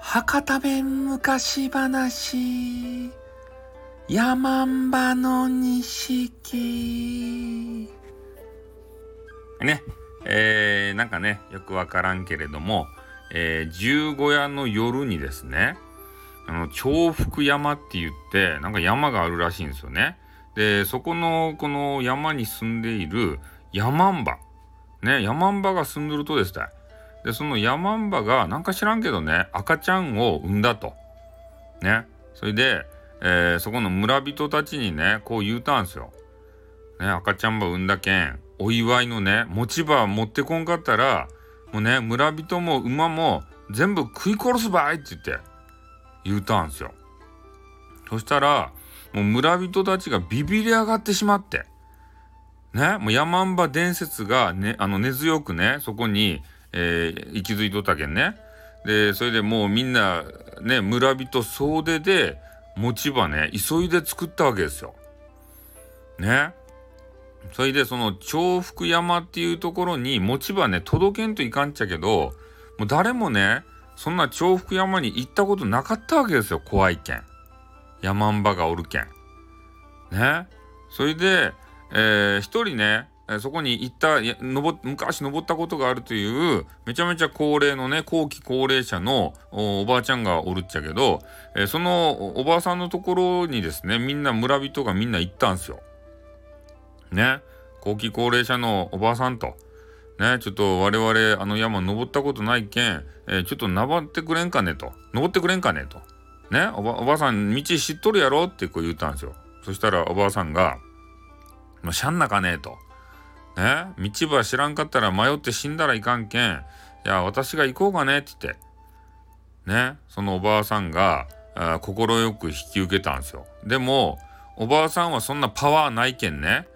博多弁昔話。山んばの錦。ね。えー、なんかねよくわからんけれども、えー、十五夜の夜にですねあの重複山って言ってなんか山があるらしいんですよね。でそこのこの山に住んでいる山んば。ね山んばが住んでるとですねでそのヤマンバがなんか知らんけどね赤ちゃんを産んだと。ねそれで、えー、そこの村人たちにねこう言うたんすよ。ね赤ちゃんば産んだけんお祝いのね持ち場持ってこんかったらもうね村人も馬も全部食い殺すばいって言って言うたんすよ。そしたらもう村人たちがビビり上がってしまって。ね、もう山んば伝説がね、あの根強くね、そこに、えー、息づいとったけんね。で、それでもうみんな、ね、村人総出で、餅場ね、急いで作ったわけですよ。ね。それでその重複山っていうところに餅場ね、届けんといかんっちゃけど、もう誰もね、そんな重複山に行ったことなかったわけですよ、怖いけん。山んばがおるけん。ね。それで、えー、一人ね、そこに行った昔登ったことがあるというめちゃめちゃ高齢のね後期高齢者のおばあちゃんがおるっちゃけど、えー、そのおばあさんのところにですねみんな村人がみんな行ったんすよ。ね後期高齢者のおばあさんと。ね、ちょっと我々あの山登ったことないけん、えー、ちょっと登ってくれんかねと。登ってくれんかねと。ねおばおばあさん道知っとるやろってこう言ったんですよ。そしたらおばあさんが、もうしゃんなかねえと。ね、道場知らんかったら迷って死んだらいかんけん、いや、私が行こうかねって言って、ね、そのおばあさんが、快く引き受けたんですよ。でも、おばあさんはそんなパワーないけんね、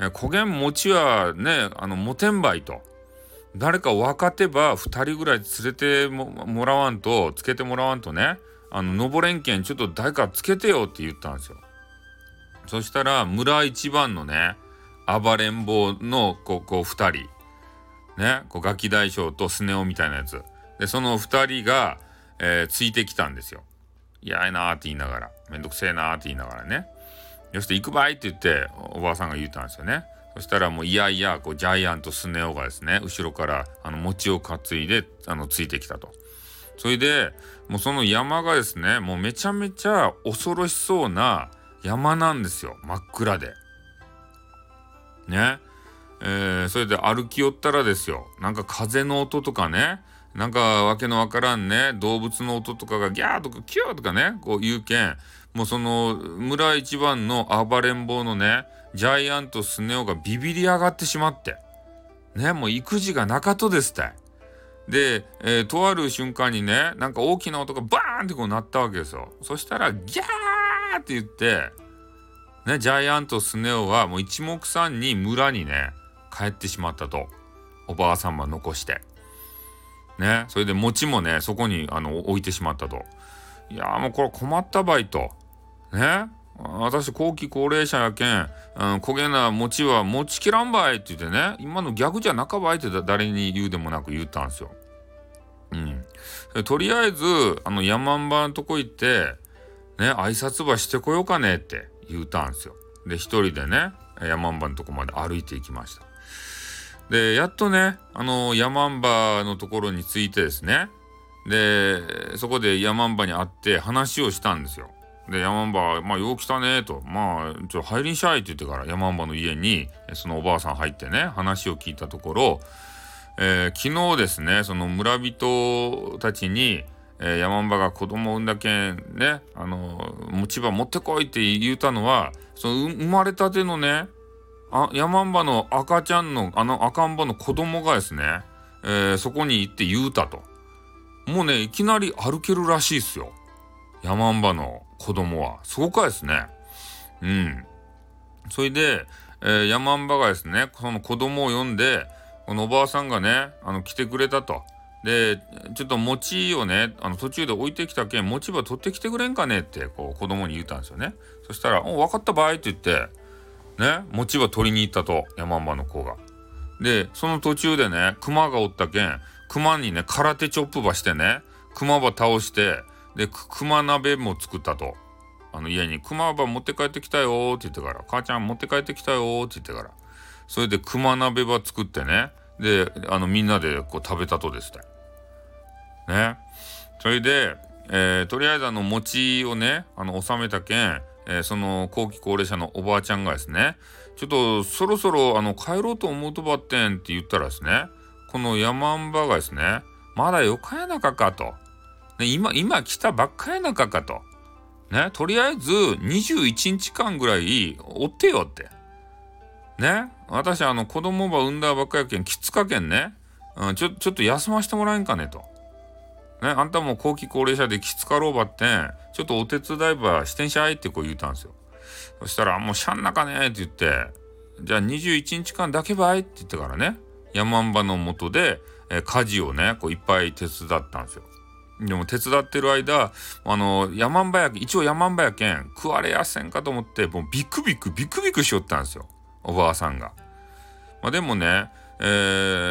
え焦げん餅はね、あの、持てんばいと。誰か分かてば2人ぐらい連れてもらわんと、つけてもらわんとね、あの、登れんけんちょっと誰かつけてよって言ったんですよ。そしたら村一番のね、暴れん坊のこうこ2人ねこうガキ大将とスネ夫みたいなやつでその2人が、えー、ついてきたんですよ。嫌やなーって言いながらめんどくせえなーって言いながらねよして行くばいって言っておばあさんが言ったんですよね。そしたらもういやいやこうジャイアントスネ夫がですね後ろからあの餅を担いであのついてきたと。それでもうその山がですねもうめちゃめちゃ恐ろしそうな山なんですよ真っ暗で。ね。えー、それで歩き寄ったらですよ。なんか風の音とかね。なんかわけのわからんね、動物の音とかがギャーとかキューとかね、こう言うけん、もうその村一番の暴れん坊のね、ジャイアントスネ夫がビビり上がってしまって。ね、もう育児がなかとですって。で、えー、とある瞬間にね、なんか大きな音がバーンってこう鳴ったわけですよ。そしたら、ギャーって言って、ね、ジャイアントスネ夫はもう一目散に村にね帰ってしまったと。おばあさんま残して。ねそれで餅もねそこにあの置いてしまったと。いやもうこれ困ったばいと。ね私後期高齢者やけん、うん、焦げな餅は持ちきらんばいって言ってね今の逆じゃなかばいって誰に言うでもなく言ったんですよ。うん、とりあえずあの山んばのとこ行ってね挨拶ばしてこようかねって U ターンですよ。で、一人でね、山んばのとこまで歩いていきました。で、やっとね、あの、山んばのところに着いてですね、で、そこで山んばに会って話をしたんですよ。で、山んば、まあ、よう来たねと、まあ、ちょ、入りんしゃいって言ってから山んばの家に、そのおばあさん入ってね、話を聞いたところ、えー、昨日ですね、その村人たちに、えー、山んばが子供を産んだけんねあの持ち場持ってこいって言うたのはその生まれたてのねあ山んばの赤ちゃんのあの赤ん坊の子供がですね、えー、そこに行って言うたと。もうねいきなり歩けるらしいっすよ。山んばの子供は。すごかですね。うん。それで、えー、山んばがですねその子供を呼んでこのおばあさんがねあの来てくれたと。でちょっと餅をねあの途中で置いてきたけん餅ば取ってきてくれんかねってこう子供に言ったんですよね。そしたら「お分かったばい」って言ってね餅ば取りに行ったと山んの子が。で、その途中でね、熊がおったけん、熊にね、空手チョップばしてね、熊ば倒して、で、熊鍋も作ったと。あの家に熊ば持って帰ってきたよって言ってから、母ちゃん持って帰ってきたよって言ってから、それで熊鍋ば作ってね、で、あのみんなでこう食べたとですね。それで、えー、とりあえずあの餅をね、あの納めたけん、えー、その後期高齢者のおばあちゃんがですね、ちょっとそろそろあの帰ろうと思うとばってんって言ったらですね、この山んばがですね、まだよかやなかかと。ね、今、今来たばっかやなかかと。ね、とりあえず21日間ぐらいおってよって。ね、私あの子供ば産んだばっかやけんきつかけんね、うん、ちょ、ちょっと休ましてもらえんかねと。ね、あんたも後期高齢者できつかろうばってん、ちょっとお手伝いばしてんしゃいってこう言うたんですよ。そしたら、もうしゃんなかねって言って、じゃあ21日間だけばいって言ってからね、山んばのもとで、え家事をね、こういっぱい手伝ったんですよ。でも手伝ってる間、あの、山んばやけん、一応山んばやけん、食われやせんかと思って、もうビクビクビクビクしよったんですよ。おばあさんが。まあ、でもね、え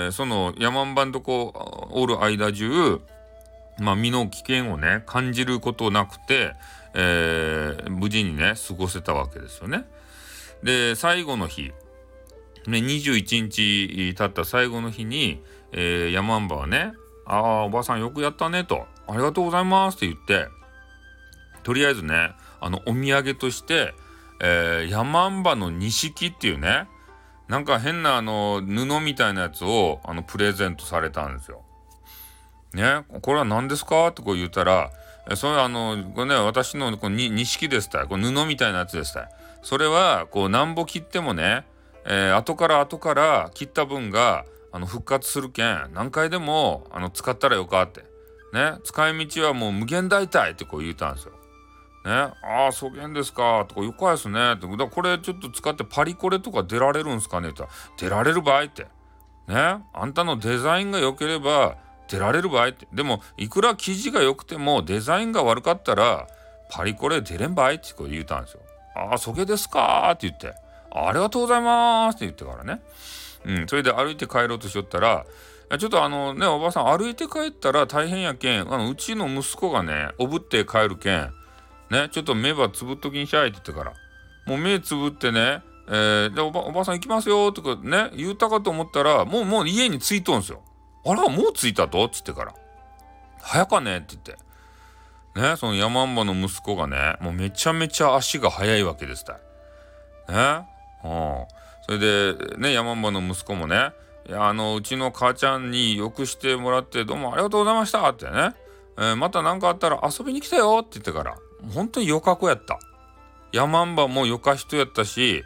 ー、その山んばんとこおる間中、まあ、身の危険をね、感じることなくて、えー、無事にね、過ごせたわけですよね。で、最後の日、ね、21日経った最後の日に、えー、山んばはね、ああ、おばあさんよくやったねと、ありがとうございますって言って、とりあえずね、あの、お土産として、えー、山んばの錦っていうね、なんか変なあの、布みたいなやつを、あの、プレゼントされたんですよ。ね、これは何ですか？ってこう言ったら、えそれあの、これね、私のこの錦ですたい。この布みたいなやつですたい。それは、こう、なんぼ切ってもね、えー、後から後から切った分が、あの、復活するけん、何回でも、あの、使ったらよかって。ね、使い道はもう無限大体ってこう言うたんですよ。ね、ああ、そげんですか、とか、よかですね、って。だこれちょっと使ってパリコレとか出られるんすかねって出られる場合って。ね、あんたのデザインが良ければ、出られる場合って。でも、いくら生地が良くてもデザインが悪かったら、パリコレ出れんばいってこう言うたんですよ。ああ、そげですかって言って。ありがとうございますって言ってからね。うん、それで歩いて帰ろうとしよったら、ちょっとあのね、おばさん歩いて帰ったら大変やけん、あのうちの息子がね、おぶって帰るけん、ね、ちょっと目ばつぶっときんしゃいって言ってから、もう目つぶってね、えー、でおばおばさん行きますよとかね、言うたかと思ったら、もうもう家に着いとんすよ。あら、もう着いたと？っつってから。早かね？って言って。ね、その山んばの息子がね、もうめちゃめちゃ足が速いわけですたい。ね。うん。それで、ね、山んばの息子もね、いや、あの、うちの母ちゃんによくしてもらって、どうもありがとうございましたってね。えー、また何かあったら遊びに来たよって言ってから、本当によか子やった。山んばもよか人やったし、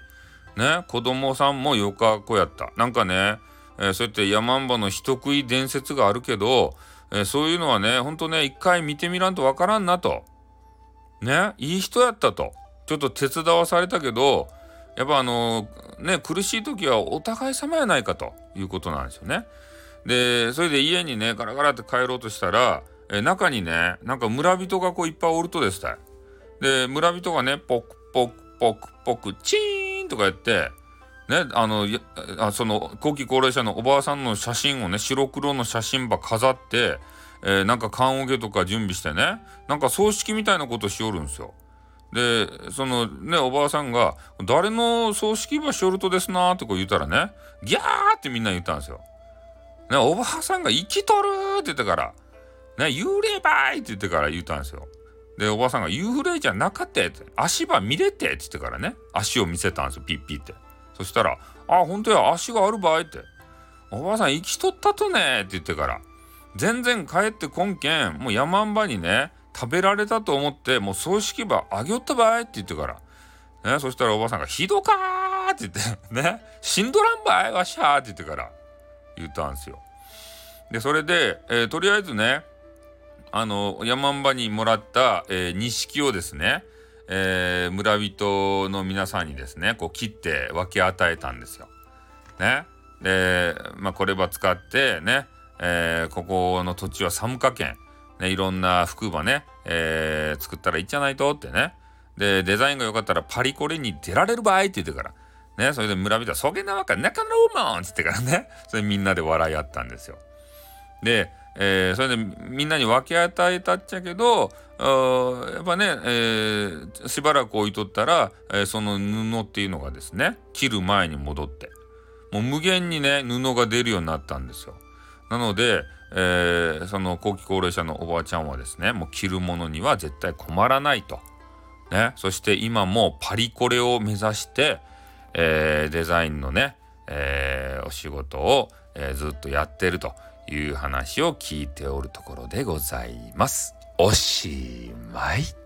ね、子供さんもよか子やった。なんかね、えー、そうやって山んばの人食い伝説があるけど、えー、そういうのはね、ほんとね、一回見てみらんとわからんなと。ね、いい人やったと。ちょっと手伝わされたけど、やっぱあのー、ね、苦しい時はお互い様やないかということなんですよね。で、それで家にね、ガラガラって帰ろうとしたら、えー、中にね、なんか村人がこういっぱいおるとですね。で、村人がね、ポクポクポクポク、チーンとかやって、ね、あの、あその、後期高齢者のおばあさんの写真をね、白黒の写真ば飾って、えー、なんか棺桶とか準備してね、なんか葬式みたいなことしおるんですよ。で、そのね、おばあさんが、誰の葬式場しおるとですなーってこう言ったらね、ギャーってみんな言ったんですよ。ね、おばあさんが生きとるって言ってから、ね、幽霊ばいって言ってから言ったんですよ。で、おばさんが幽霊じゃなかったって、足場見れてって言ってからね、足を見せたんですよ、ピッピって。そしたら、あ、本当や、足がある場合って。おばさん生きとったとねって言ってから、全然帰ってこんけん、もう山んばにね、食べられたと思って、もう葬式場あげよったばいって言ってから。ね、そしたらおばさんが、ひどかーって言って、ね、死んどらんばいわしゃーって言ってから言ったんですよ。で、それで、えー、とりあえずね、あの、山んばにもらった、えー、錦をですね、えー、村人の皆さんにですね、こう切って分け与えたんですよ。ね。で、まあ、これば使ってね、えー、ここの土地は寒化県、ね、いろんな服ばね、えー、作ったらいいんじゃないとってね。で、デザインが良かったらパリコレに出られる場合って言ってから。ね、それで村人は、そげなわか中のもんつってからね、それみんなで笑い合ったんですよ。で、えー、それでみんなに分け与えたっちゃけど、やっぱね、えー、しばらく置いとったら、えー、その布っていうのがですね、切る前に戻って、もう無限にね、布が出るようになったんですよ。なので、えー、その後期高齢者のおばあちゃんはですね、もう着るものには絶対困らないと。ね、そして今もパリコレを目指して、えー、デザインのね、えー、お仕事を、えー、ずっとやってるという話を聞いておるところでございます。おしまい。